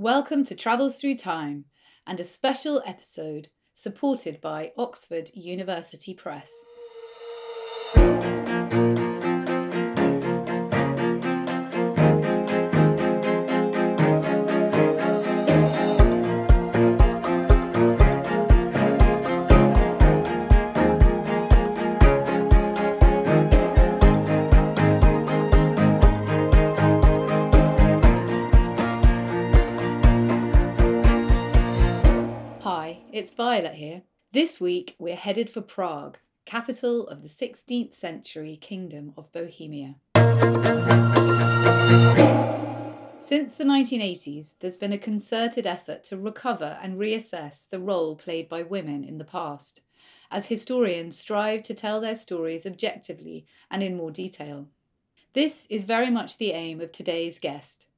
Welcome to Travels Through Time and a special episode supported by Oxford University Press. It's Violet here. This week we're headed for Prague, capital of the 16th century Kingdom of Bohemia. Since the 1980s, there's been a concerted effort to recover and reassess the role played by women in the past, as historians strive to tell their stories objectively and in more detail. This is very much the aim of today's guest,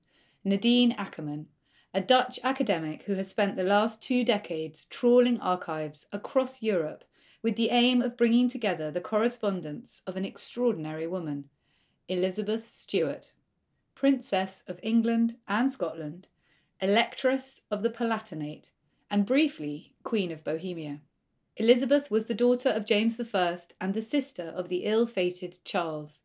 Nadine Akkerman, a Dutch academic who has spent the last two decades trawling archives across Europe with the aim of bringing together the correspondence of an extraordinary woman, Elizabeth Stuart, Princess of England and Scotland, Electress of the Palatinate, and briefly Queen of Bohemia. Elizabeth was the daughter of James I and the sister of the ill fated Charles.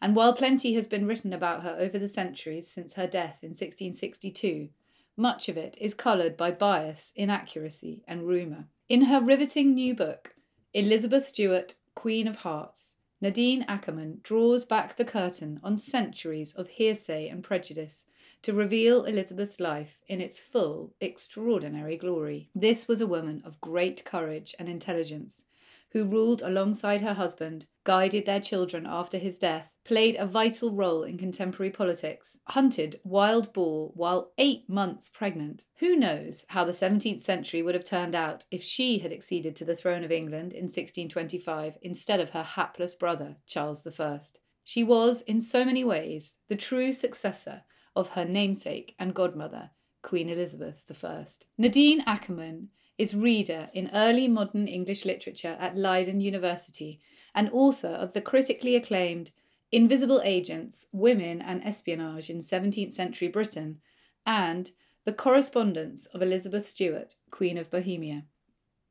And while plenty has been written about her over the centuries since her death in 1662, much of it is coloured by bias, inaccuracy, and rumour. In her riveting new book, Elizabeth Stuart, Queen of Hearts, Nadine Akkerman draws back the curtain on centuries of hearsay and prejudice to reveal Elizabeth's life in its full, extraordinary glory. This was a woman of great courage and intelligence, who ruled alongside her husband, guided their children after his death, played a vital role in contemporary politics, hunted wild boar while eight months pregnant. Who knows how the 17th century would have turned out if she had acceded to the throne of England in 1625 instead of her hapless brother, Charles I. She was, in so many ways, the true successor of her namesake and godmother, Queen Elizabeth I. Nadine Akkerman is reader in early modern English literature at Leiden University and author of the critically acclaimed Invisible Agents Women and Espionage in 17th Century Britain and The Correspondence of Elizabeth Stuart, Queen of Bohemia.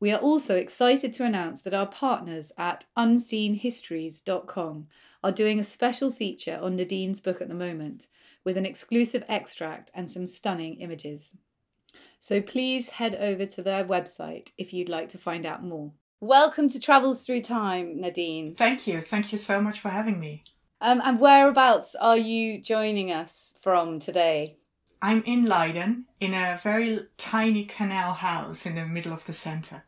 We are also excited to announce that our partners at unseenhistories.com are doing a special feature on Nadine's book at the moment with an exclusive extract and some stunning images. So please head over to their website if you'd like to find out more. Welcome to Travels Through Time, Nadine. Thank you. Thank you so much for having me. Um, and whereabouts are you joining us from today? I'm in Leiden in a very tiny canal house in the middle of the centre.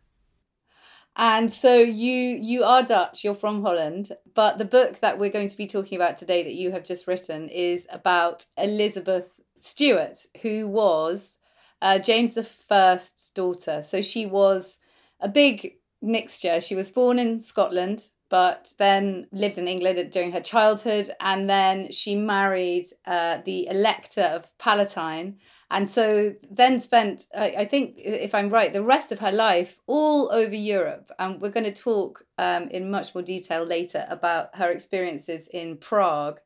And so you you are Dutch, you're from Holland, but the book that we're going to be talking about today that you have just written is about Elizabeth Stuart, who was uh, James the First's daughter. So she was a big mixture. She was born in Scotland, but then lived in England during her childhood, and then she married uh, the Elector of Palatine, and so then spent, I, I, think, if I'm right, the rest of her life all over Europe. And we're going to talk um, in much more detail later about her experiences in Prague.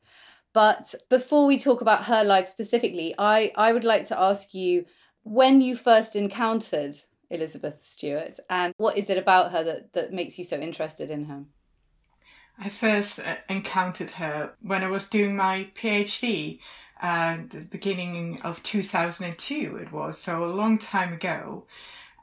But before we talk about her life specifically, I, I would like to ask you when you first encountered Elizabeth Stuart and what is it about her that, that makes you so interested in her? I first uh, encountered her when I was doing my PhD at the beginning of 2002, it was, so a long time ago.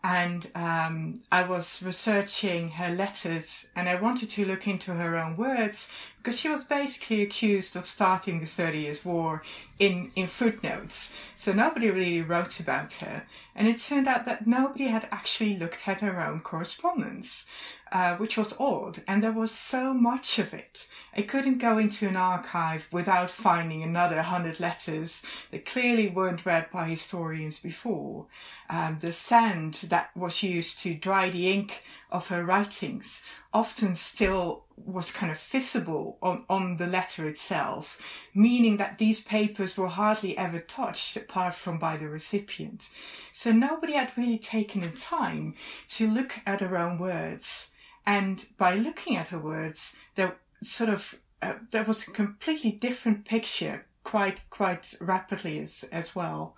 And um, I was researching her letters and I wanted to look into her own words because she was basically accused of starting the Thirty Years' War in, in footnotes. So nobody really wrote about her. And it turned out that nobody had actually looked at her own correspondence uh, which was odd, and there was so much of it. I couldn't go into an archive without finding another hundred letters that clearly weren't read by historians before. Um, the sand that was used to dry the ink of her writings often still was kind of visible on, on the letter itself, meaning that these papers were hardly ever touched apart from by the recipient. So nobody had really taken the time to look at her own words and by looking at her words, there sort of uh, there was a completely different picture quite quite rapidly as as well.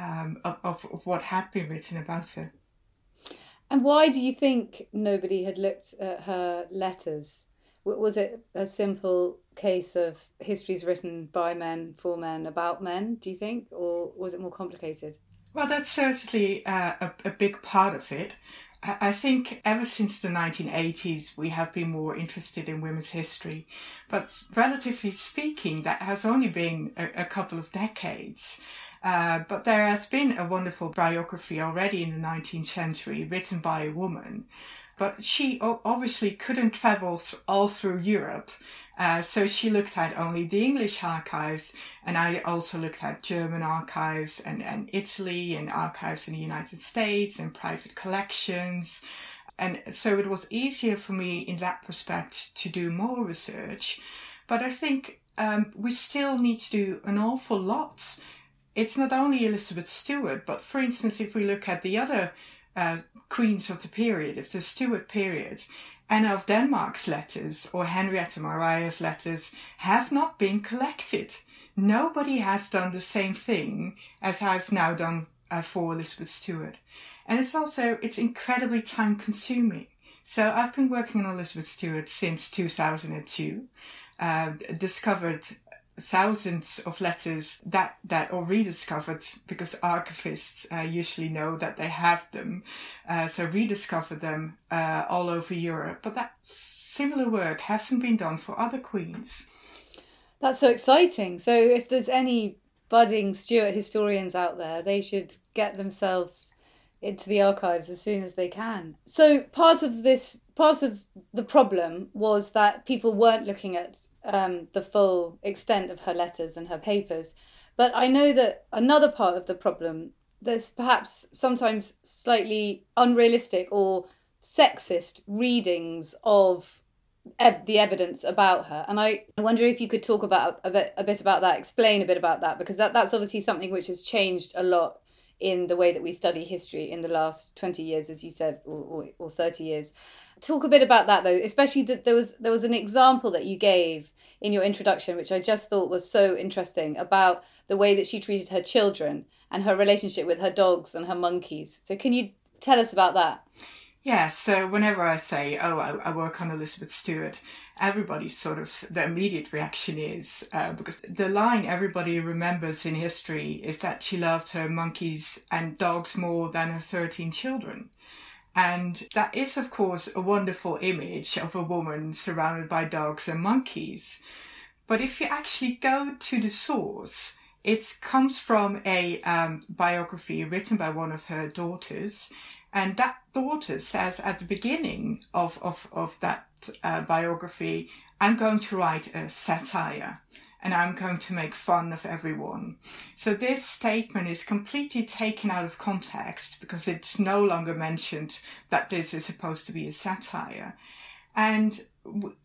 um, of, of, of what had been written about her. And why do you think nobody had looked at her letters? Was it a simple case of histories written by men, for men, about men, do you think? Or was it more complicated? Well, that's certainly uh, a, a big part of it. I think ever since the 1980s, we have been more interested in women's history. But relatively speaking, that has only been a, a couple of decades. Uh, but there has been a wonderful biography already in the 19th century written by a woman. But she obviously couldn't travel all through Europe. Uh, so she looked at only the English archives, and I also looked at German archives and, and Italy and archives in the United States and private collections. And so it was easier for me in that respect to do more research. But I think um, we still need to do an awful lot. It's not only Elizabeth Stuart, but for instance, if we look at the other uh, queens of the period, of the Stuart period, Anna of Denmark's letters or Henrietta Maria's letters have not been collected. Nobody has done the same thing as I've now done uh, for Elizabeth Stuart. And it's also, it's incredibly time consuming. So I've been working on Elizabeth Stuart since 2002, uh, discovered thousands of letters that that are rediscovered because archivists uh, usually know that they have them, uh, so rediscover them uh, all over Europe. But that similar work hasn't been done for other queens. That's so exciting. So if there's any budding Stuart historians out there, they should get themselves into the archives as soon as they can. So part of this, part of the problem was that people weren't looking at um, the full extent of her letters and her papers. But I know that another part of the problem, there's perhaps sometimes slightly unrealistic or sexist readings of ev- the evidence about her. And I, wonder if you could talk about a bit, a bit about that, explain a bit about that, because that, that's obviously something which has changed a lot in the way that we study history in the last 20 years, as you said, or, or, or 30 years. Talk a bit about that though, especially that there was there was an example that you gave in your introduction, which I just thought was so interesting about the way that she treated her children and her relationship with her dogs and her monkeys. So can you tell us about that? Yeah, so whenever I say, oh, I, I work on Elizabeth Stuart, everybody's sort of, the immediate reaction is, uh, because the line everybody remembers in history is that she loved her monkeys and dogs more than her 13 children. And that is, of course, a wonderful image of a woman surrounded by dogs and monkeys. But if you actually go to the source, it comes from a um, biography written by one of her daughters, and that daughter says at the beginning of, of, of that uh, biography, I'm going to write a satire and I'm going to make fun of everyone. So this statement is completely taken out of context because it's no longer mentioned that this is supposed to be a satire. And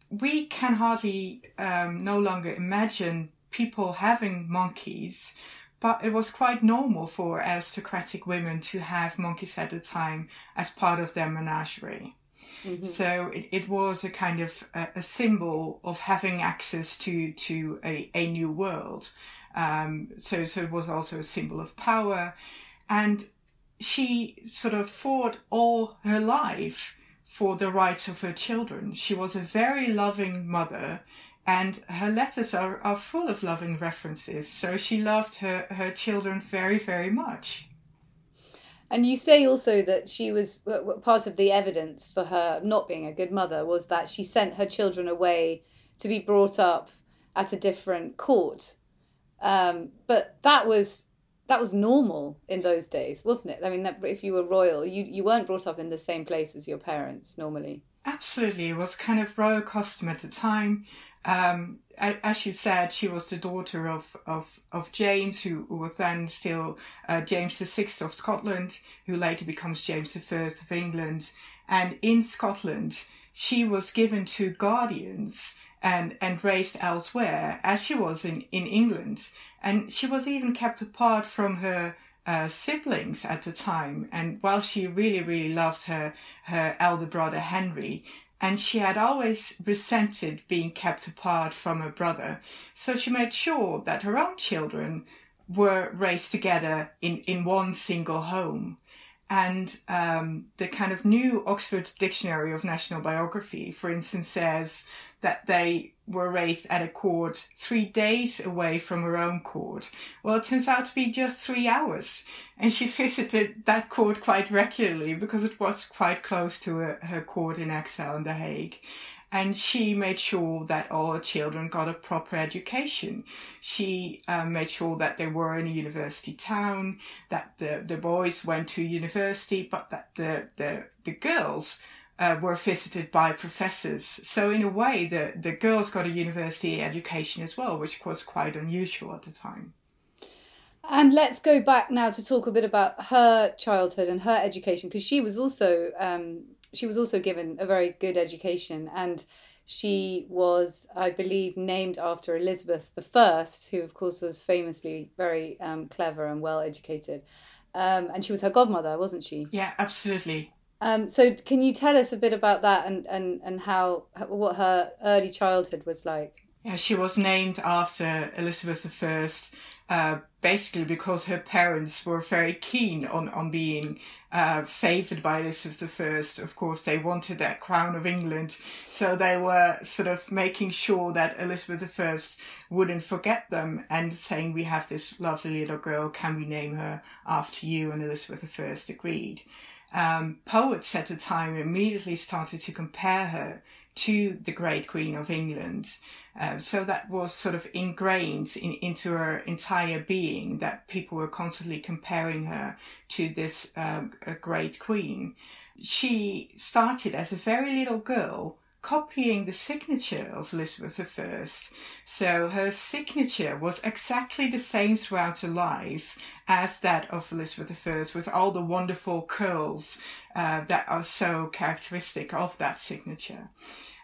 we can hardly um, no longer imagine people having monkeys but it was quite normal for aristocratic women to have monkeys at the time as part of their menagerie. Mm-hmm. So it, it was a kind of a, a, symbol of having access to to a, a new world. Um, so so it was also a symbol of power, and she sort of fought all her life for the rights of her children. She was a very loving mother and her letters are, are full of loving references. So she loved her, her children very, very much. And you say also that she was part of the evidence for her not being a good mother was that she sent her children away to be brought up at a different court. Um, but that was that was normal in those days, wasn't it? I mean, if you were royal, you you weren't brought up in the same place as your parents normally. Absolutely, it was kind of royal custom at the time. Um, as you said, she was the daughter of, of, of James, who, who was then still uh, James VI of Scotland, who later becomes James I of England. And in Scotland, she was given to guardians and, and raised elsewhere, as she was in, in England. And she was even kept apart from her uh, siblings at the time. And while she really, really loved her, her elder brother Henry, and she had always resented being kept apart from her brother, so she made sure that her own children were raised together in, in one single home. And um, the kind of new Oxford Dictionary of National Biography, for instance, says that they were raised at a court three days away from her own court. Well, it turns out to be just three hours. And she visited that court quite regularly because it was quite close to her, her court in exile in The Hague and she made sure that all her children got a proper education. She um, made sure that they were in a university town, that the, the boys went to university, but that the, the, the girls uh, were visited by professors. So in a way, the, the girls got a university education as well, which was quite unusual at the time. And let's go back now to talk a bit about her childhood and her education, because she was also um, she was also given a very good education and she was, I believe, named after Elizabeth I, who, of course, was famously very um, clever and well educated. Um, and she was her godmother, wasn't she? Yeah, absolutely. Um, so, can you tell us a bit about that and, and, and how what her early childhood was like? Yeah, she was named after Elizabeth I uh, basically because her parents were very keen on, on being uh, favoured by Elizabeth I. Of course, they wanted that crown of England, so they were sort of making sure that Elizabeth I wouldn't forget them and saying, We have this lovely little girl, can we name her after you? And Elizabeth I agreed. Um, poets at the time immediately started to compare her to the great Queen of England. Uh, so that was sort of ingrained in, into her entire being that people were constantly comparing her to this um, great queen. She started as a very little girl copying the signature of Elizabeth I. So her signature was exactly the same throughout her life as that of Elizabeth I, with all the wonderful curls uh, that are so characteristic of that signature.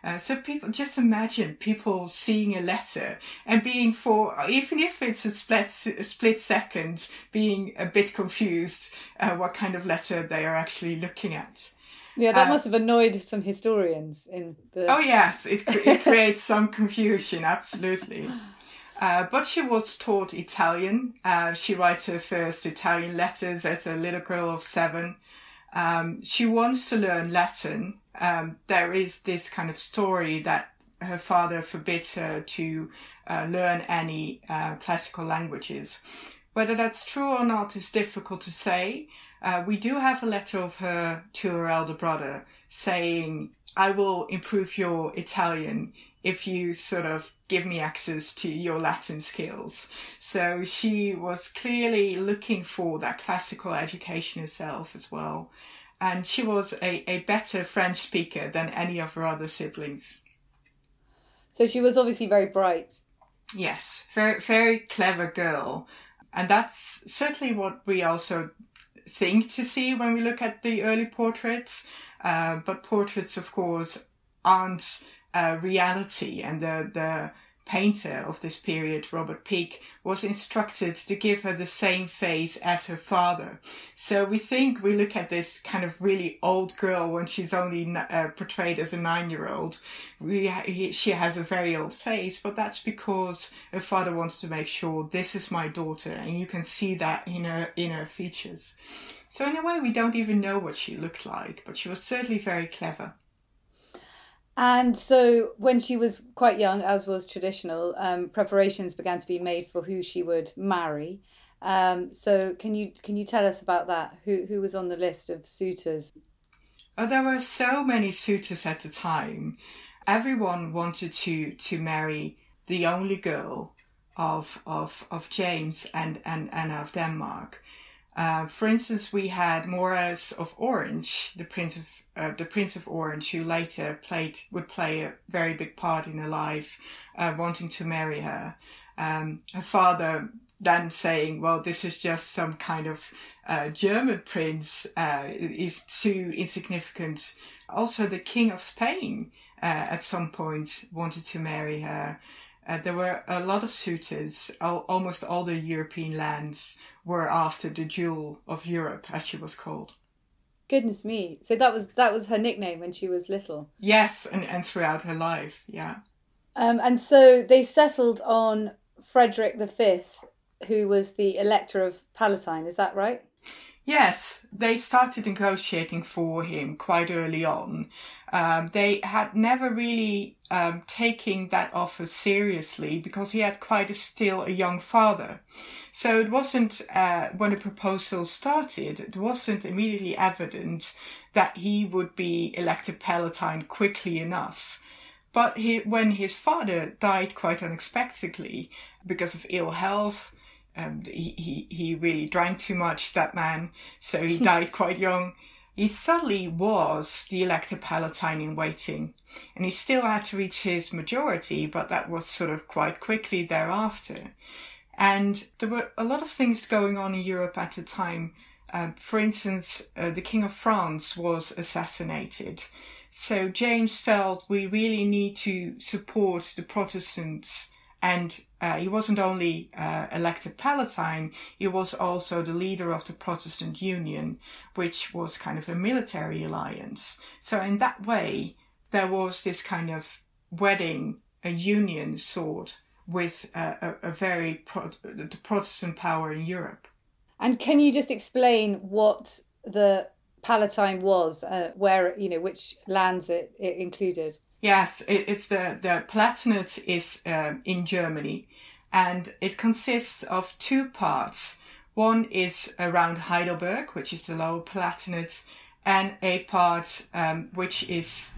Uh, so people just imagine people seeing a letter and being for even if it's a split a split second being a bit confused uh, what kind of letter they are actually looking at. Yeah, that uh, must have annoyed some historians in the. Oh yes, it it creates some confusion. Absolutely. Uh, but she was taught Italian. Uh, she writes her first Italian letters as a little girl of seven. Um, she wants to learn Latin. Um, there is this kind of story that her father forbids her to uh, learn any uh, classical languages. Whether that's true or not is difficult to say. Uh, we do have a letter of her to her elder brother saying, I will improve your Italian if you sort of give me access to your Latin skills. So she was clearly looking for that classical education herself as well. And she was a, a better French speaker than any of her other siblings. So she was obviously very bright. Yes, very, very clever girl. And that's certainly what we also think to see when we look at the early portraits. Uh, but portraits, of course, aren't uh, reality, and the the painter of this period, Robert Peake, was instructed to give her the same face as her father. So we think we look at this kind of really old girl when she's only uh, portrayed as a nine-year-old. She has a very old face, but that's because her father wants to make sure this is my daughter, and you can see that in her in her features. So in a way, we don't even know what she looked like, but she was certainly very clever. And so, when she was quite young, as was traditional, um, preparations began to be made for who she would marry. Um, so, can you can you tell us about that? Who who was on the list of suitors? Oh, there were so many suitors at the time. Everyone wanted to to marry the only girl of of of James and and Anna of Denmark. Uh, for instance, we had Maurice of Orange, the Prince of uh, the Prince of Orange, who later played would play a very big part in her life, uh, wanting to marry her. Um, her father then saying, "Well, this is just some kind of uh, German prince, uh, is too insignificant." Also, the King of Spain uh, at some point wanted to marry her. Uh, there were a lot of suitors. Al- almost all the European lands were after the Jewel of Europe, as she was called. Goodness me! So that was that was her nickname when she was little. Yes, and, and throughout her life, yeah. Um, and so they settled on Frederick V, who was the Elector of Palatine. Is that right? Yes, they started negotiating for him quite early on. Um, they had never really um, taken that offer seriously because he had quite a, still a young father. So it wasn't, uh, when the proposal started, it wasn't immediately evident that he would be elected Palatine quickly enough. But he, when his father died quite unexpectedly because of ill health, um, he, he, he really drank too much, that man, so he died quite young. He suddenly was the elector palatine in waiting, and he still had to reach his majority, but that was sort of quite quickly thereafter. And there were a lot of things going on in Europe at the time. Um, for instance, uh, the King of France was assassinated. So James felt we really need to support the Protestants and uh, he wasn't only uh, elected Palatine, he was also the leader of the Protestant Union, which was kind of a military alliance. So, in that way, there was this kind of wedding, a union sort with a, a, very pro- the Protestant power in Europe. And can you just explain what the Palatine was, uh, where you know which lands it, it included? Yes, it, it's the the Palatinate is um, in Germany, and it consists of two parts. One is around Heidelberg, which is the Lower Palatinate, and a part um, which is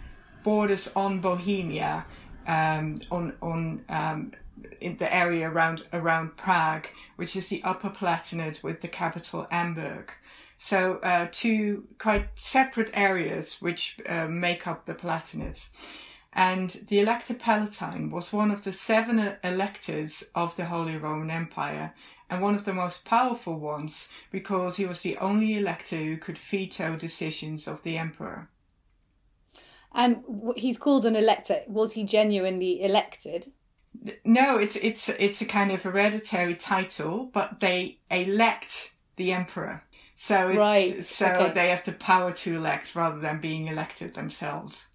borders on Bohemia, um, on on um, in the area around around Prague, which is the Upper Palatinate with the capital Amberg. So uh, two quite separate areas which uh, make up the Palatinate. And the Elector Palatine was one of the seven electors of the Holy Roman Empire and one of the most powerful ones because he was the only elector who could veto decisions of the emperor. And he's called an elector. Was he genuinely elected? No, it's it's it's a kind of hereditary title, but they elect the emperor. So it's right. so okay. they have the power to elect rather than being elected themselves.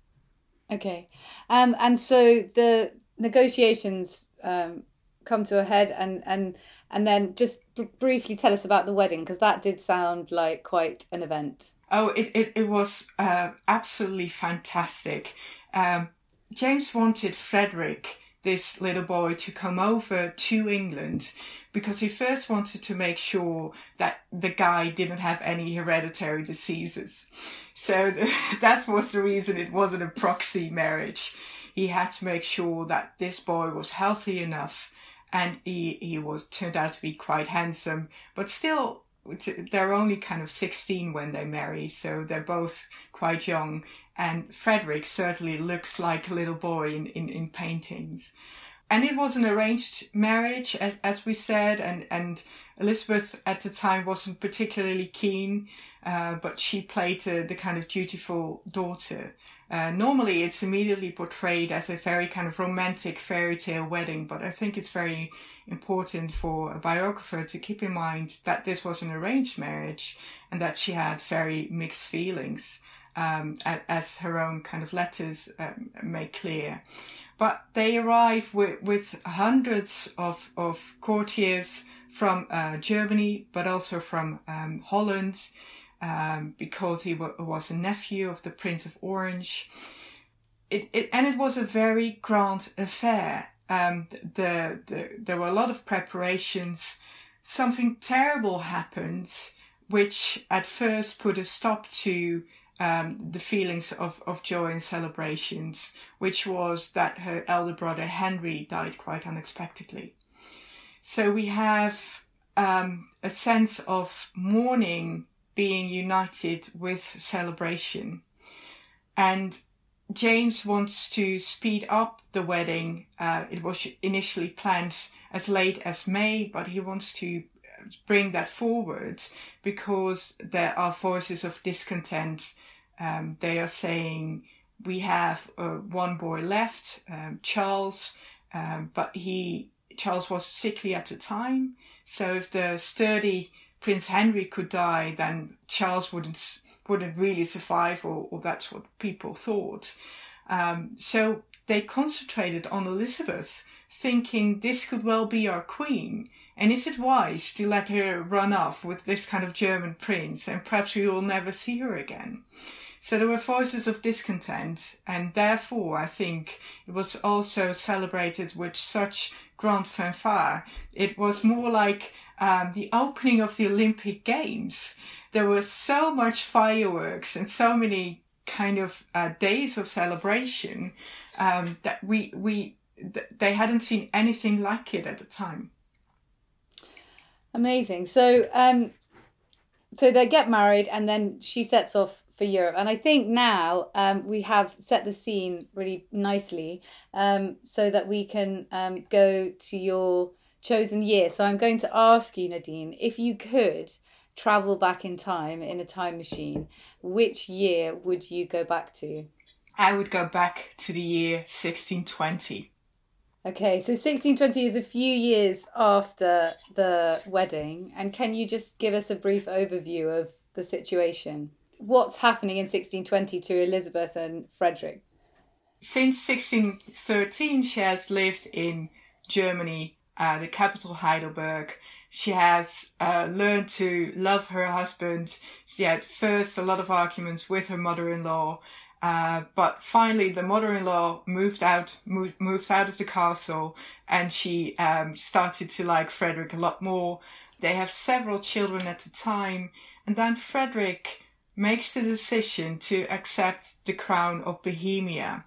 Okay. Um, and so the negotiations um, come to a head, and and and then just br- briefly tell us about the wedding because that did sound like quite an event. Oh, it it, it was uh, absolutely fantastic. Um, James wanted Frederick, this little boy, to come over to England because he first wanted to make sure that the guy didn't have any hereditary diseases. So that was the reason it wasn't a proxy marriage. He had to make sure that this boy was healthy enough and he, he was turned out to be quite handsome, but still they're only kind of 16 when they marry, so they're both quite young. And Frederick certainly looks like a little boy in, in, in paintings and it was an arranged marriage, as, as we said, and, and Elizabeth at the time wasn't particularly keen, uh, but she played uh, the kind of dutiful daughter. Uh, normally, it's immediately portrayed as a very kind of romantic fairy tale wedding, but I think it's very important for a biographer to keep in mind that this was an arranged marriage and that she had very mixed feelings, um, as her own kind of letters um, make clear but they arrive with, with hundreds of, of courtiers from uh, Germany, but also from um, Holland, um, because he w- was a nephew of the Prince of Orange. It, it, and it was a very grand affair. Um, the, the, there were a lot of preparations. Something terrible happened, which at first put a stop to um, the feelings of, of joy and celebrations, which was that her elder brother Henry died quite unexpectedly. So we have um, a sense of mourning being united with celebration. And James wants to speed up the wedding. Uh, it was initially planned as late as May, but he wants to bring that forward because there are voices of discontent um, they are saying we have uh, one boy left, um, Charles, um, but he Charles was sickly at the time. So if the sturdy Prince Henry could die, then Charles wouldn't wouldn't really survive, or, or that's what people thought. Um, so they concentrated on Elizabeth, thinking this could well be our queen. And is it wise to let her run off with this kind of German prince and perhaps we will never see her again? So there were voices of discontent, and therefore I think it was also celebrated with such grand fanfare. It was more like um, the opening of the Olympic Games. There was so much fireworks and so many kind of uh, days of celebration um, that we we th- they hadn't seen anything like it at the time. Amazing. So, um, so they get married, and then she sets off for Europe. And I think now um, we have set the scene really nicely, um, so that we can um, go to your chosen year. So I'm going to ask you, Nadine, if you could travel back in time in a time machine, which year would you go back to? I would go back to the year 1620. Okay, so 1620 is a few years after the wedding. And can you just give us a brief overview of the situation? What's happening in 1620 to Elizabeth and Frederick? Since 1613, she has lived in Germany, uh, the capital Heidelberg. She has uh, learned to love her husband. She had first a lot of arguments with her mother in law, uh, but finally, the mother-in-law moved out, moved, moved out of the castle, and she um, started to like Frederick a lot more. They have several children at the time, and then Frederick makes the decision to accept the crown of Bohemia,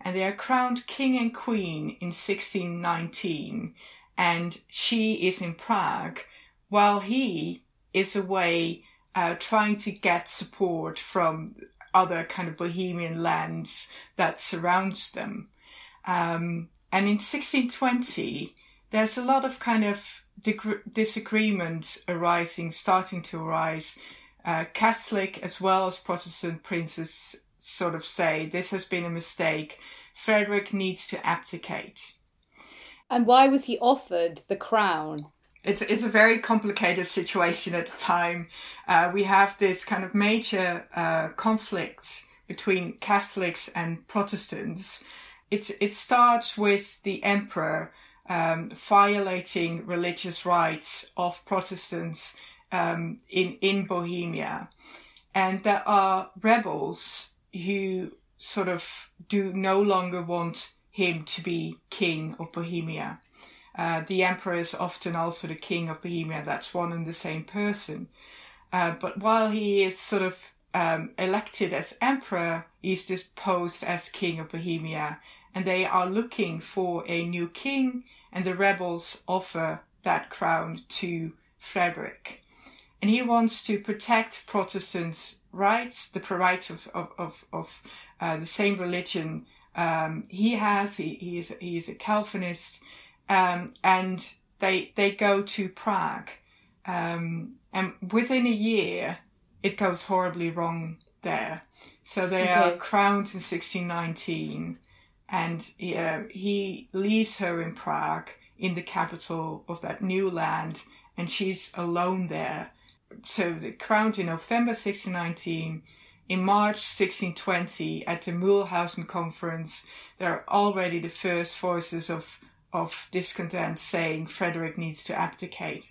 and they are crowned king and queen in 1619, and she is in Prague, while he is away uh, trying to get support from other kind of Bohemian lands that surrounds them. Um, and in 1620, there's a lot of kind of disagreements arising, starting to arise. Uh, Catholic as well as Protestant princes sort of say this has been a mistake. Frederick needs to abdicate. And why was he offered the crown? it's it's a very complicated situation at the time. Uh, we have this kind of major uh, conflict between Catholics and Protestants. It's it starts with the emperor um, violating religious rights of Protestants um, in in Bohemia, and there are rebels who sort of do no longer want him to be king of Bohemia. Uh, the emperor is often also the king of Bohemia. That's one and the same person. Uh, but while he is sort of um, elected as emperor, he's disposed as king of Bohemia, and they are looking for a new king. And the rebels offer that crown to Frederick, and he wants to protect Protestants' rights, the rights of of of, of uh, the same religion um, he has. He, he is he is a Calvinist um, and they they go to Prague, um, and within a year it goes horribly wrong there. So they okay. are crowned in 1619, and uh, he leaves her in Prague, in the capital of that new land, and she's alone there. So they crowned in November 1619. In March 1620, at the Mulhausen Conference, there are already the first voices of of discontent saying Frederick needs to abdicate.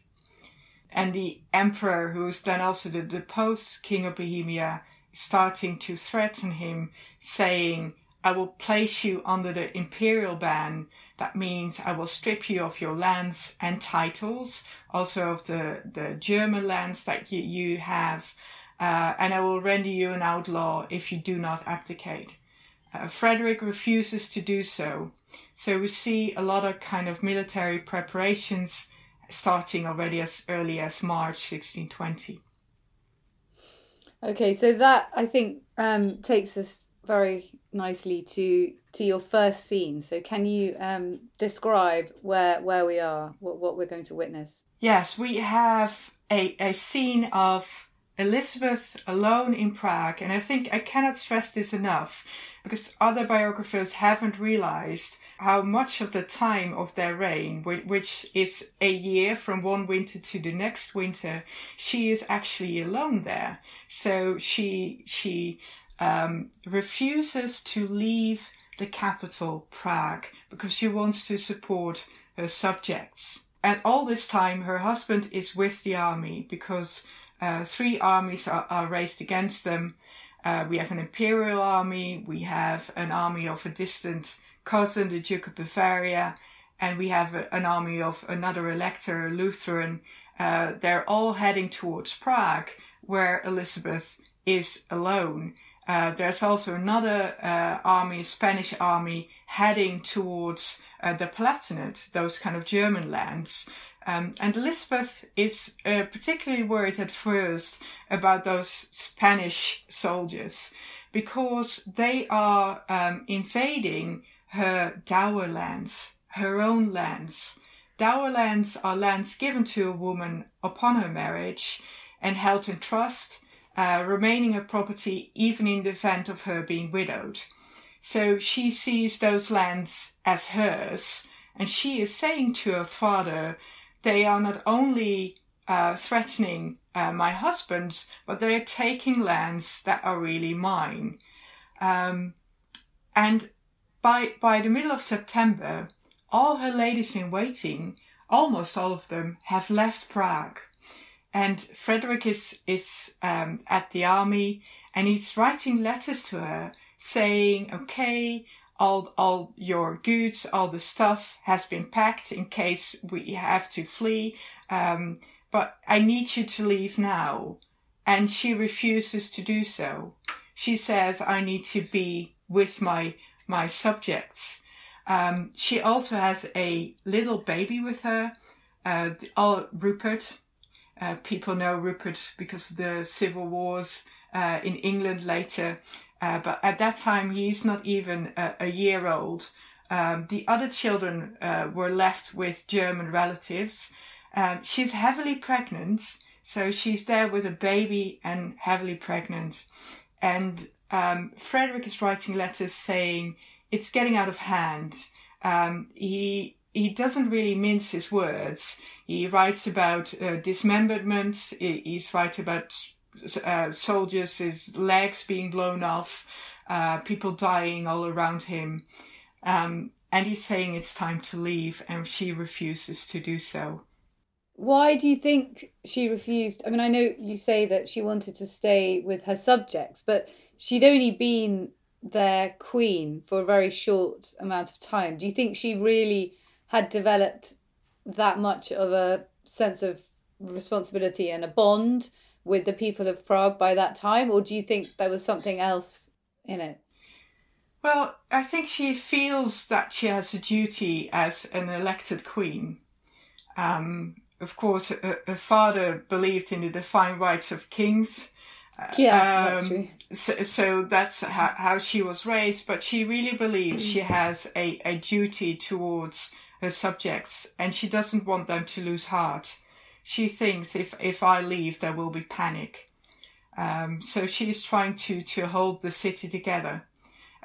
And the emperor, who is then also the deposed king of Bohemia, starting to threaten him, saying, I will place you under the imperial ban. That means I will strip you of your lands and titles, also of the, the German lands that you, you have, uh, and I will render you an outlaw if you do not abdicate. Uh, Frederick refuses to do so. So we see a lot of kind of military preparations starting already as early as March 1620. Okay, so that I think um, takes us very nicely to to your first scene. So can you um, describe where where we are, what what we're going to witness? Yes, we have a, a scene of Elizabeth alone in Prague, and I think I cannot stress this enough because other biographers haven't realized how much of the time of their reign, which is a year from one winter to the next winter, she is actually alone there. So she she um, refuses to leave the capital, Prague, because she wants to support her subjects. and all this time, her husband is with the army because uh, three armies are, are, raised against them. Uh, we have an imperial army, we have an army of a distant cousin, the Duke of Bavaria, and we have a, an army of another elector, a Lutheran. Uh, they're all heading towards Prague, where Elizabeth is alone. Uh, there's also another uh, army, Spanish army, heading towards uh, the Palatinate, those kind of German lands. Um, and Elizabeth is uh, particularly worried at first about those Spanish soldiers because they are um, invading her dower lands, her own lands. Dower lands are lands given to a woman upon her marriage and held in trust uh, remaining a property even in the event of her being widowed. So she sees those lands as hers, and she is saying to her father, they are not only uh, threatening uh, my husband, but they are taking lands that are really mine. Um, and by by the middle of September, all her ladies in waiting, almost all of them, have left Prague and Frederick is is um, at the army, and he's writing letters to her saying, "Okay, all all your goods, all the stuff has been packed in case we have to flee, um, but I need you to leave now." And she refuses to do so. She says, "I need to be with my my subjects." Um, she also has a little baby with her, uh, all Rupert, uh, people know Rupert because of the civil wars uh, in England later, uh, but at that time he's not even a, a year old. Um, the other children uh, were left with German relatives. Um, she's heavily pregnant, so she's there with a baby and heavily pregnant. And um, Frederick is writing letters saying it's getting out of hand. Um, he he doesn't really mince his words. He writes about uh, dismemberment. He's writing about uh, soldiers' his legs being blown off, uh, people dying all around him. Um, and he's saying it's time to leave, and she refuses to do so. Why do you think she refused? I mean, I know you say that she wanted to stay with her subjects, but she'd only been their queen for a very short amount of time. Do you think she really had developed that much of a sense of responsibility and a bond with the people of Prague by that time, or do you think there was something else in it? Well, I think she feels that she has a duty as an elected queen. Um, of course, her, her, father believed in the divine rights of kings. Yeah, um, that's true. So, so that's how, how, she was raised, but she really believes she has a, a duty towards her subjects, and she doesn't want them to lose heart. She thinks if, if I leave, there will be panic. Um, so she is trying to, to hold the city together.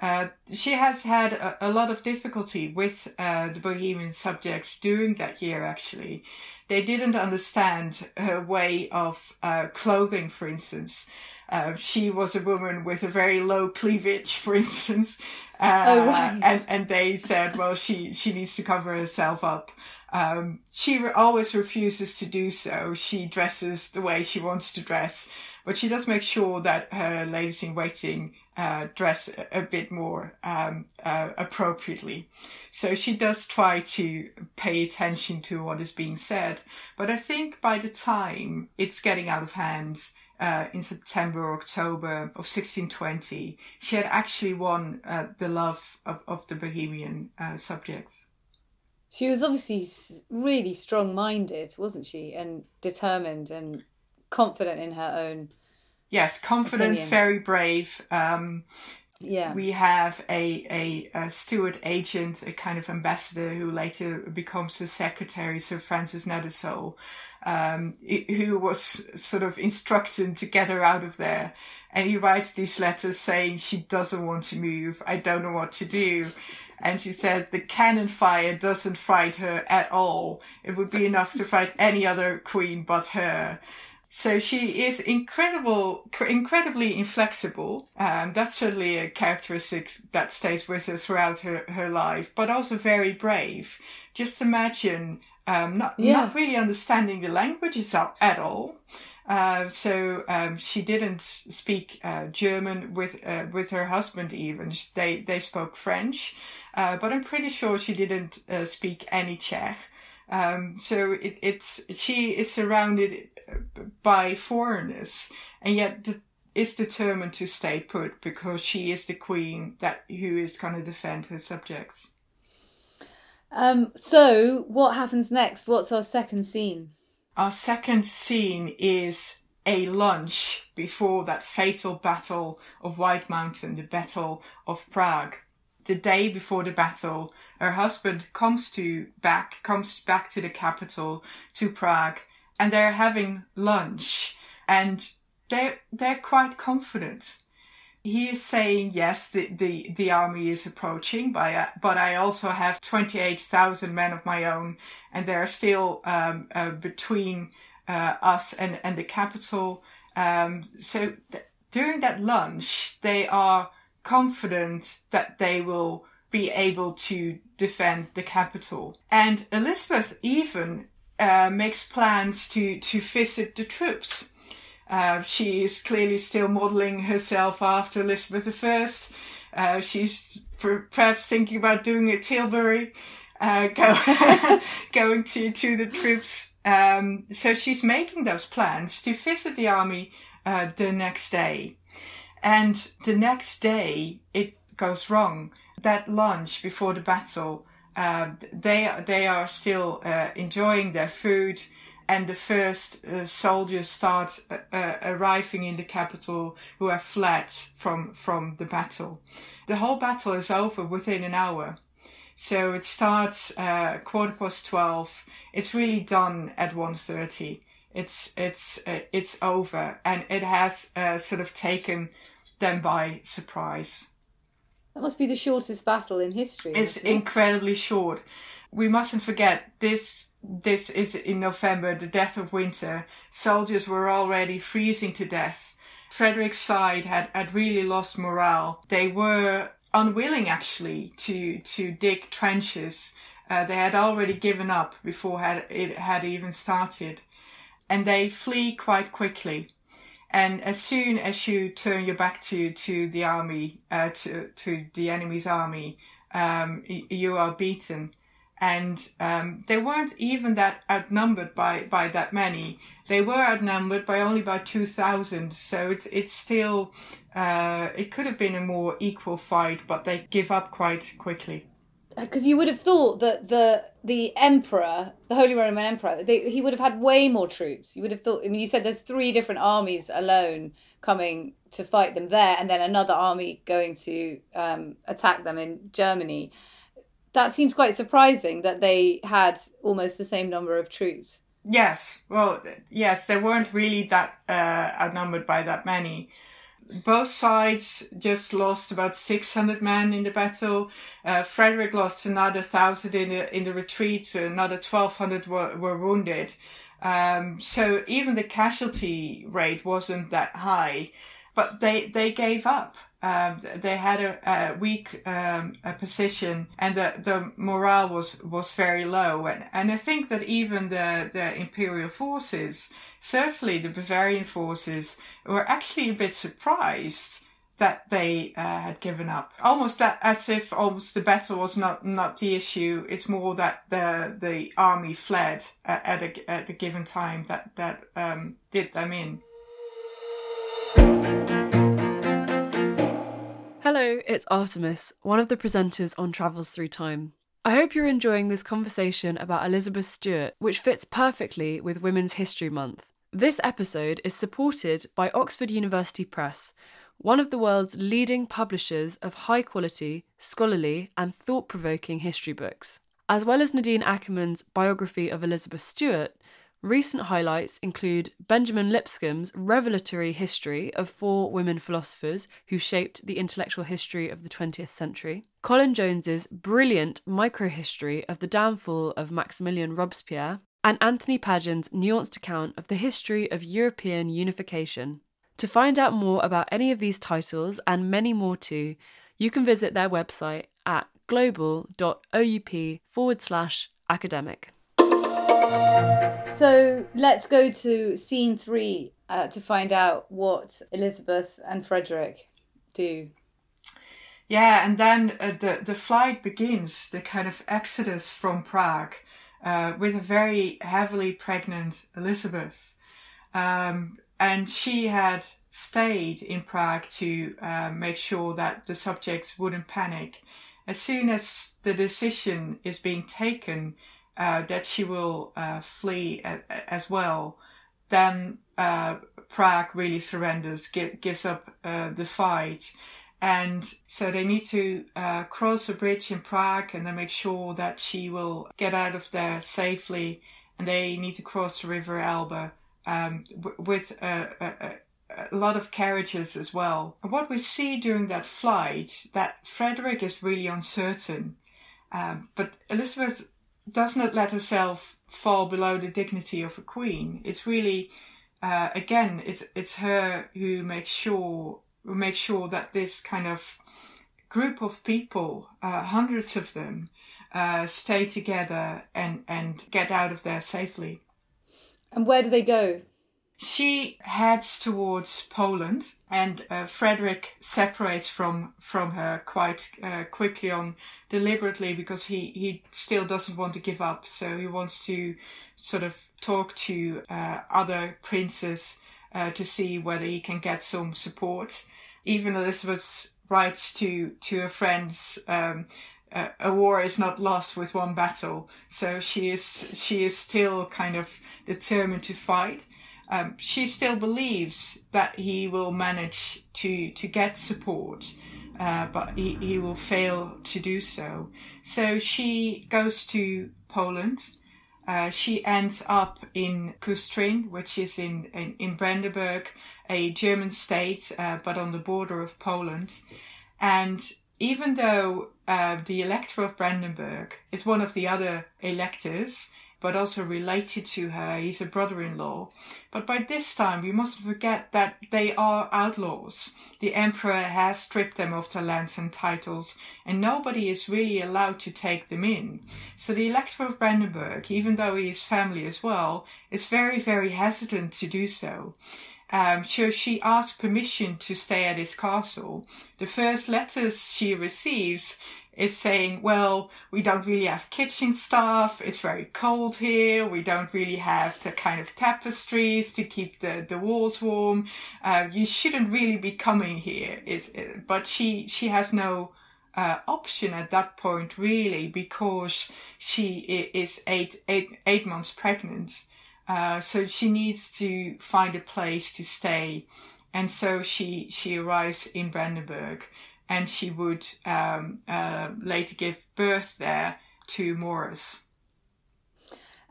Uh, she has had a, a, lot of difficulty with uh, the Bohemian subjects during that year, actually. They didn't understand her way of uh, clothing, for instance. Uh, she was a woman with a very low cleavage, for instance, uh, oh, right. and and they said, well, she she needs to cover herself up. Um, she re- always refuses to do so. She dresses the way she wants to dress, but she does make sure that her ladies in waiting uh, dress a, a, bit more um, uh, appropriately. So she does try to pay attention to what is being said. But I think by the time it's getting out of hand, uh, in September or October of 1620, she had actually won uh, the love of, of the Bohemian uh, subjects. She was obviously really strong minded, wasn't she? And determined and confident in her own. Yes, confident, opinions. very brave. Um, yeah. We have a, a, a, Stuart agent, a kind of ambassador who later becomes the secretary, Sir Francis Nethersole, um, who was sort of instructed to get her out of there. And he writes these letters saying she doesn't want to move. I don't know what to do. And she says the cannon fire doesn't fright her at all. It would be enough to fright any other queen but her. So she is incredible, incredibly inflexible. Um, that's certainly a characteristic that stays with her throughout her, her life, but also very brave. Just imagine um, not yeah. not really understanding the languages at all. Uh, so um, she didn't speak uh, German with uh, with her husband. Even they they spoke French, uh, but I'm pretty sure she didn't uh, speak any Czech. Um, so it, it's she is surrounded by foreigners, and yet the, is determined to stay put because she is the queen that who is going to defend her subjects. Um, so what happens next? What's our second scene? Our second scene is a lunch before that fatal battle of White Mountain, the Battle of Prague. The day before the battle, her husband comes to back comes back to the capital to Prague, and they're having lunch, and they're they're quite confident he is saying yes the, the, the army is approaching but I, but I also have 28,000 men of my own and they're still um, uh, between uh, us and, and the capital. Um, so th- during that lunch they are confident that they will be able to defend the capital. And Elizabeth even uh, makes plans to to visit the troops uh, she is clearly still modelling herself after Elizabeth I. Uh, she's perhaps thinking about doing a Tilbury, uh, go, going to, to the troops. Um, so she's making those plans to visit the army uh, the next day. And the next day, it goes wrong. That lunch before the battle, uh, they, they are still uh, enjoying their food and the first uh, soldiers start uh, uh, arriving in the capital who have fled from from the battle. The whole battle is over within an hour. So it starts uh, quarter past twelve. It's really done at 1.30. It's it's uh, it's over, and it has uh, sort of taken them by surprise. That must be the shortest battle in history. It's incredibly short. We mustn't forget this this is in November, the death of winter. Soldiers were already freezing to death. Frederick's side had, had really lost morale. They were unwilling actually to, to dig trenches. Uh, they had already given up before had, it had even started. And they flee quite quickly. And as soon as you turn your back to, to the army, uh, to, to the enemy's army, um, you are beaten and um, they weren't even that outnumbered by, by that many. They were outnumbered by only about two thousand, so it's it's still uh, it could have been a more equal fight, but they give up quite quickly. Because you would have thought that the the emperor, the Holy Roman Emperor, they, he would have had way more troops. You would have thought. I mean, you said there's three different armies alone coming to fight them there, and then another army going to um, attack them in Germany that seems quite surprising that they had almost the same number of troops. Yes, well, yes, they weren't really that uh, outnumbered by that many. Both sides just lost about 600 men in the battle. Uh, Frederick lost another 1,000 in the, in the retreat, so another 1,200 were, were wounded. Um, so even the casualty rate wasn't that high, but they, they gave up. Um, they had a, a weak um, a position and the, the morale was, was very low. And, and I think that even the, the imperial forces, certainly the Bavarian forces, were actually a bit surprised that they uh, had given up. Almost that, as if almost the battle was not, not the issue. It's more that the the army fled at, at a at given time that that um, did them in. Hello, it's Artemis, one of the presenters on Travels Through Time. I hope you're enjoying this conversation about Elizabeth Stuart, which fits perfectly with Women's History Month. This episode is supported by Oxford University Press, one of the world's leading publishers of high quality, scholarly, and thought provoking history books. As well as Nadine Akkerman's biography of Elizabeth Stuart, Recent highlights include Benjamin Lipscomb's revelatory history of four women philosophers who shaped the intellectual history of the 20th century, Colin Jones's brilliant microhistory of the downfall of Maximilien Robespierre, and Anthony Pagden's nuanced account of the history of European unification. To find out more about any of these titles and many more too, you can visit their website at global.oup forward slash academic. So let's go to scene three uh, to find out what Elizabeth and Frederick do. Yeah, and then uh, the the flight begins, the kind of exodus from Prague, uh, with a very heavily pregnant Elizabeth, um, and she had stayed in Prague to uh, make sure that the subjects wouldn't panic. As soon as the decision is being taken uh, that she will uh, flee a, as well, then uh, Prague really surrenders, gives up uh, the fight. And so they need to uh, cross a bridge in Prague and then make sure that she will get out of there safely. And they need to cross the River Elbe um, w- with a, a, a lot of carriages as well. And what we see during that flight, that Frederick is really uncertain. Um, but Elizabeth does not let herself fall below the dignity of a queen. It's really, uh, again, it's it's her who makes sure who makes sure that this kind of group of people, uh, hundreds of them, uh, stay together and and get out of there safely. And where do they go? She heads towards Poland, and uh, Frederick separates from from her quite uh, quickly on deliberately because he he still doesn't want to give up. So he wants to sort of talk to uh, other princes uh, to see whether he can get some support. Even Elizabeth writes to to her friends. Um, a war is not lost with one battle, so she is she is still kind of determined to fight um, she still believes that he will manage to to get support, uh, but he, he will fail to do so. So she goes to Poland. Uh, she ends up in Kustrin, which is in, in, in Brandenburg, a German state, uh, but on the border of Poland. And even though uh, the elector of Brandenburg is one of the other electors, but also related to her. He's a brother-in-law. But by this time, we mustn't forget that they are outlaws. The emperor has stripped them of their lands and titles, and nobody is really allowed to take them in. So the Elector of Brandenburg, even though he is family as well, is very, very hesitant to do so. Um, so she asks permission to stay at his castle. The first letters she receives is saying, well, we don't really have kitchen stuff. It's very cold here. We don't really have the kind of tapestries to keep the, the walls warm. Uh, you shouldn't really be coming here. Is but she she has no uh, option at that point really because she is eight eight eight months pregnant. Uh, so she needs to find a place to stay, and so she she arrives in Brandenburg and she would um, uh, later give birth there to Maurice.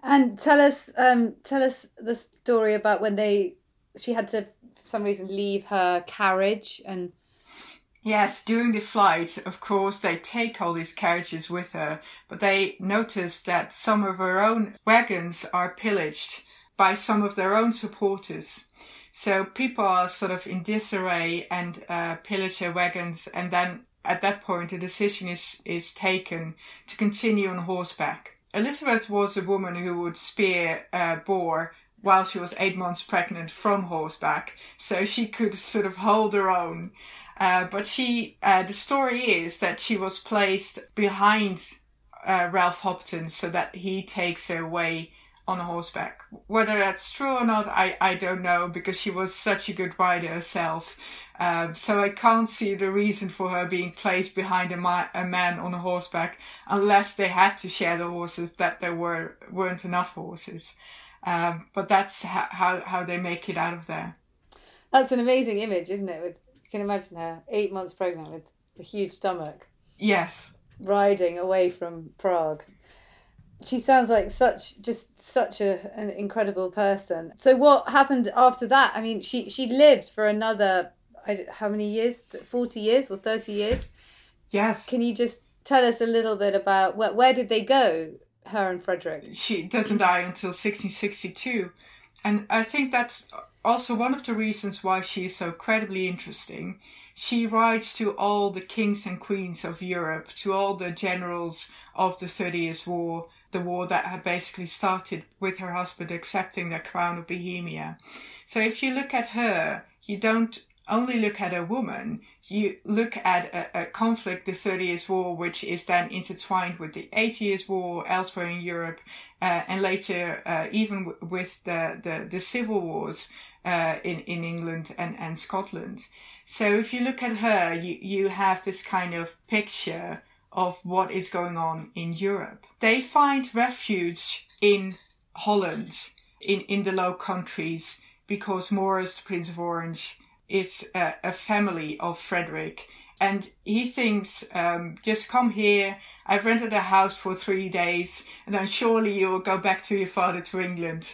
And tell us, um, tell us the story about when they, she had to, for some reason, leave her carriage and. Yes, during the flight, of course, they take all these carriages with her, but they notice that some of her own wagons are pillaged by some of their own supporters. So people are sort of in disarray and uh, pillage their wagons, and then at that point a decision is, is taken to continue on horseback. Elizabeth was a woman who would spear a boar while she was eight months pregnant from horseback, so she could sort of hold her own. Uh, but she, uh, the story is that she was placed behind uh, Ralph Hopton so that he takes her away on a horseback. Whether that's true or not, I, I don't know because she was such a good rider herself. Um, so I can't see the reason for her being placed behind a, ma- a, man on a horseback unless they had to share the horses that there were weren't enough horses. Um, but that's ha- how how they make it out of there. That's an amazing image, isn't it? With you can imagine her eight months pregnant with a huge stomach. Yes. Riding away from Prague she sounds like such just such a, an incredible person. So what happened after that? I mean, she she lived for another how many years? Forty years or thirty years? Yes. Can you just tell us a little bit about where where did they go? Her and Frederick. She doesn't die until 1662, and I think that's also one of the reasons why she is so incredibly interesting. She writes to all the kings and queens of Europe, to all the generals of the Thirty Years' War, the war that had basically started with her husband accepting the crown of Bohemia. So if you look at her, you don't only look at a woman, you look at a, a, conflict, the Thirty Years' War, which is then intertwined with the Eighty Years' War elsewhere in Europe, uh, and later uh, even w- with the, the, the, civil wars uh, in, in England and, and Scotland. So if you look at her, you, you have this kind of picture of what is going on in Europe. They find refuge in Holland, in, in the Low Countries, because Maurice, Prince of Orange, is a, a family of Frederick. And he thinks, um, just come here. I've rented a house for three days, and then surely you'll go back to your father to England.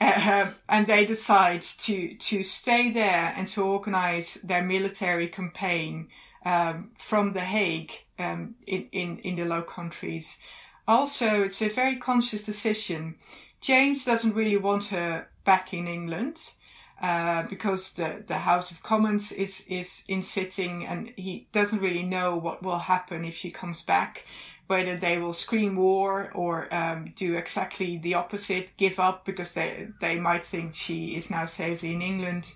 Uh, and they decide to to stay there and to organize their military campaign um, from The Hague um, in, in in the Low Countries. Also, it's a very conscious decision. James doesn't really want her back in England. Uh, because the, the House of Commons is, is in sitting and he doesn't really know what will happen if she comes back, whether they will scream war or um, do exactly the opposite, give up because they, they might think she is now safely in England.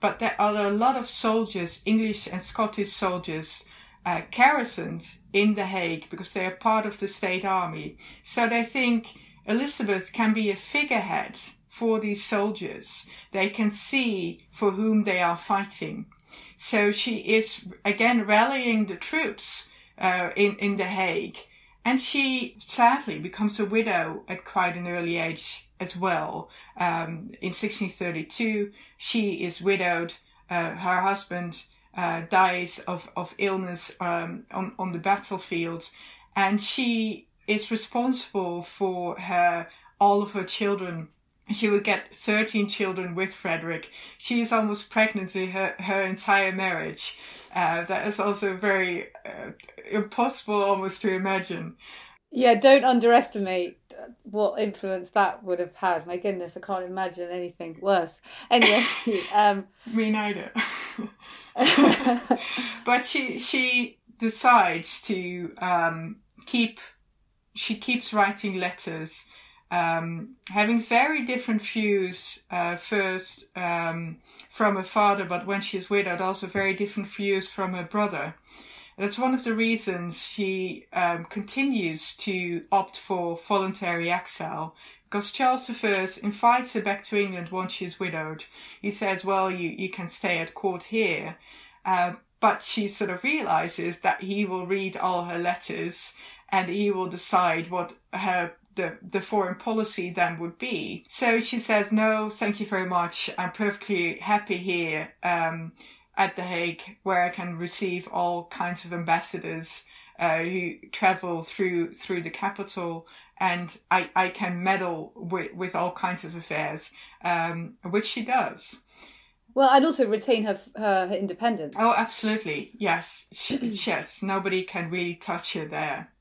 But there are a lot of soldiers, English and Scottish soldiers, uh, in The Hague because they are part of the state army. So they think Elizabeth can be a figurehead for these soldiers. They can see for whom they are fighting. So she is again rallying the troops uh, in, in The Hague. And she sadly becomes a widow at quite an early age as well. Um, in 1632, she is widowed. Uh, her husband uh, dies of, of illness um, on, on the battlefield. And she is responsible for her all of her children she would get 13 children with Frederick. She is almost pregnant in her, her entire marriage. Uh, that is also very uh, impossible almost to imagine. Yeah, don't underestimate what influence that would have had. My goodness, I can't imagine anything worse. Anyway, um... me neither. but she she decides to um, keep. She keeps writing letters um, having very different views uh, first um, from her father, but when she's widowed, also very different views from her brother. That's one of the reasons she um, continues to opt for voluntary exile, because Charles I invites her back to England once she's widowed. He says, well, you, you can stay at court here. Uh, but she sort of realizes that he will read all her letters and he will decide what her the, the foreign policy then would be. So she says, no, thank you very much. I'm perfectly happy here um, at The Hague where I can receive all kinds of ambassadors uh, who travel through through the capital and I, I can meddle with, with all kinds of affairs, um, which she does. Well, and also retain her her, her independence. Oh, absolutely, yes, she, yes. Nobody can really touch her there.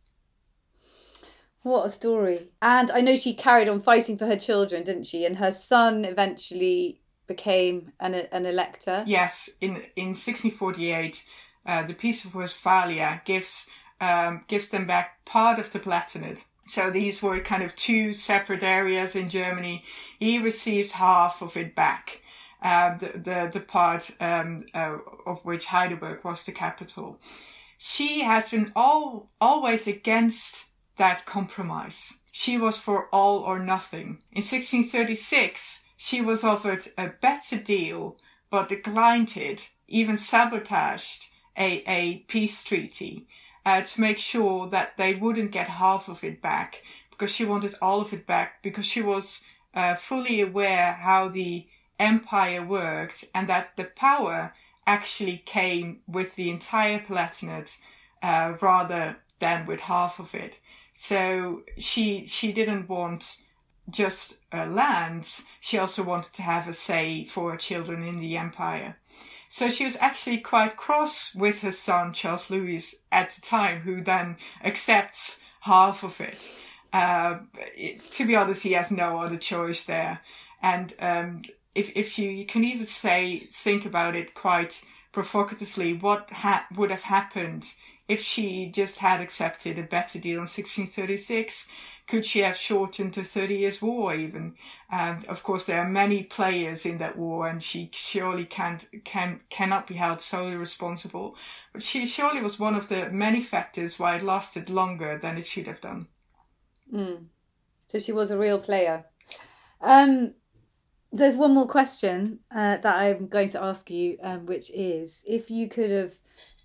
What a story. And I know she carried on fighting for her children, didn't she? And her son eventually became an, an elector. Yes, in, in 1648, uh, the Peace of Westphalia gives, um, gives them back part of the Palatinate. So these were kind of two separate areas in Germany. He receives half of it back. Uh, the, the, the part um, uh, of which Heidelberg was the capital. She has been all, always against that compromise. She was for all or nothing. In 1636, she was offered a better deal, but declined it, even sabotaged a, a peace treaty uh, to make sure that they wouldn't get half of it back because she wanted all of it back because she was uh, fully aware how the empire worked and that the power actually came with the entire Palatinate uh, rather than with half of it. So she she didn't want just uh, lands. She also wanted to have a say for her children in the empire. So she was actually quite cross with her son Charles Louis at the time, who then accepts half of it. Uh, it, to be honest, he has no other choice there. And um, if if you you can even say think about it quite provocatively, what ha- would have happened if she just had accepted a better deal in 1636, could she have shortened the Thirty Years' War even? And of course, there are many players in that war, and she surely can't can cannot be held solely responsible. But she surely was one of the many factors why it lasted longer than it should have done. Mm. So she was a real player. Um, there's one more question uh, that I'm going to ask you, um, which is if you could have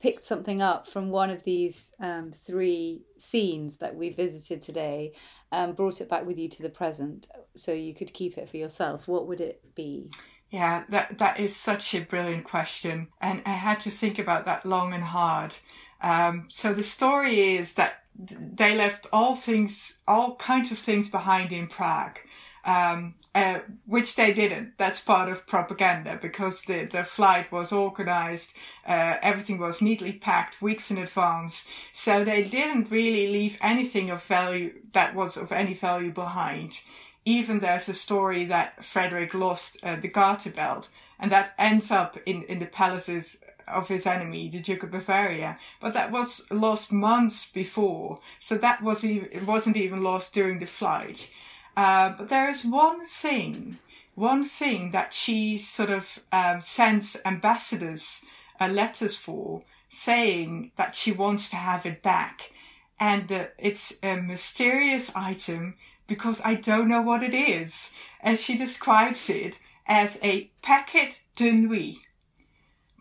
picked something up from one of these um, three scenes that we visited today and brought it back with you to the present so you could keep it for yourself, what would it be? Yeah, that that is such a brilliant question, and I had to think about that long and hard. Um, so the story is that they left all things, all kinds of things behind in Prague. Um, uh, which they didn't. That's part of propaganda because the, the flight was organized, uh, everything was neatly packed weeks in advance. So they didn't really leave anything of value that was of any value behind. Even there's a story that Frederick lost uh, the garter belt and that ends up in, in the palaces of his enemy, the Duke of Bavaria. But that was lost months before. So that was it wasn't even lost during the flight. Uh, but there is one thing, one thing that she sort of um, sends ambassadors uh, letters for, saying that she wants to have it back. And uh, it's a mysterious item because I don't know what it is. And she describes it as a paquet de nuit.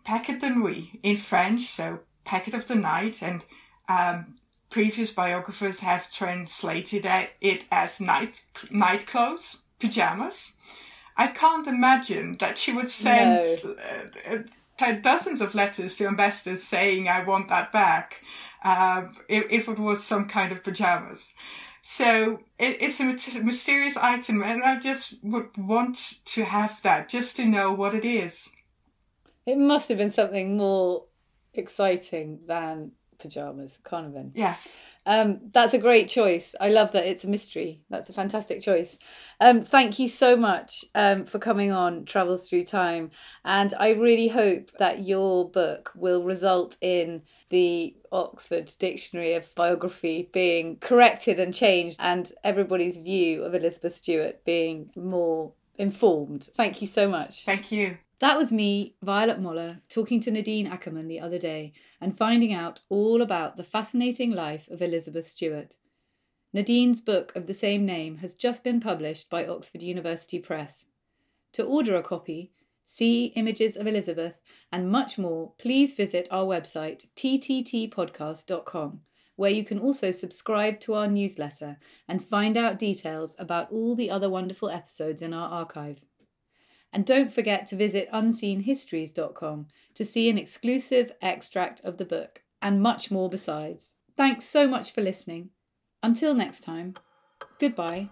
Paquet de nuit in French, so packet of the night. And um, previous biographers have translated it as night night clothes, pajamas. I can't imagine that she would send no. uh, uh, dozens of letters to ambassadors saying, "I want that back," uh, if, if, it was some kind of pajamas. So it, it's a mysterious item, and I just would want to have that just to know what it is. It must have been something more exciting than pajamas, Carnarvon. Yes. Um, that's a great choice. I love that it's a mystery. That's a fantastic choice. Um, thank you so much um, for coming on Travels Through Time. And I really hope that your book will result in the Oxford Dictionary of Biography being corrected and changed and everybody's view of Elizabeth Stuart being more informed. Thank you so much. Thank you. That was me, Violet Moller, talking to Nadine Akkerman the other day and finding out all about the fascinating life of Elizabeth Stuart. Nadine's book of the same name has just been published by Oxford University Press. To order a copy, see images of Elizabeth, and much more, please visit our website, tttpodcast.com, where you can also subscribe to our newsletter and find out details about all the other wonderful episodes in our archive. And don't forget to visit unseenhistories.com to see an exclusive extract of the book and much more besides. Thanks so much for listening. Until next time, goodbye.